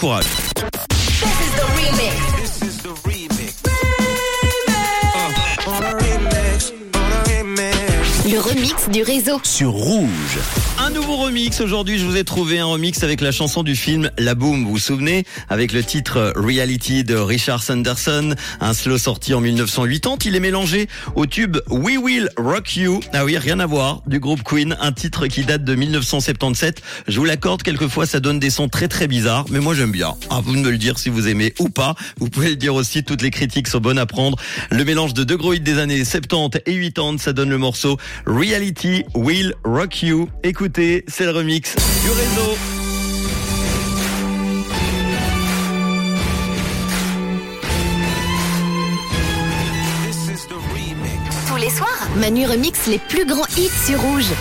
Courage. This is the. Le remix du réseau. Sur Rouge. Un nouveau remix. Aujourd'hui, je vous ai trouvé un remix avec la chanson du film La Boom. Vous vous souvenez? Avec le titre Reality de Richard Sanderson. Un slow sorti en 1980. Il est mélangé au tube We Will Rock You. Ah oui, rien à voir. Du groupe Queen. Un titre qui date de 1977. Je vous l'accorde, quelquefois ça donne des sons très très bizarres. Mais moi j'aime bien. À vous de me le dire si vous aimez ou pas. Vous pouvez le dire aussi. Toutes les critiques sont bonnes à prendre. Le mélange de deux gros hits des années 70 et 80, ça donne le morceau Reality Will Rock You. Écoutez, c'est le remix du réseau. Tous les soirs, Manu remix les plus grands hits sur Rouge.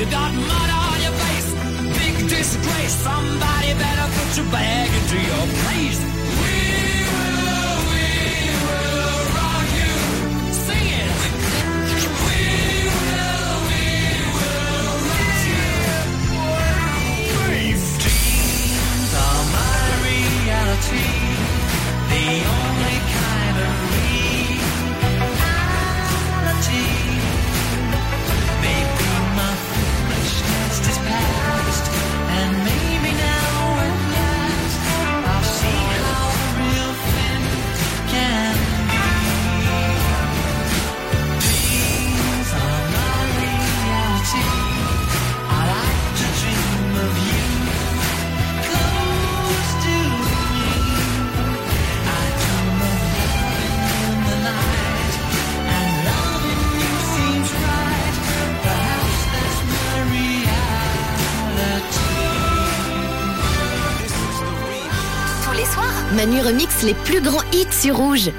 You got mud on your face, big disgrace. Somebody better put your bag into your place. Manu remix les plus grands hits sur Rouge.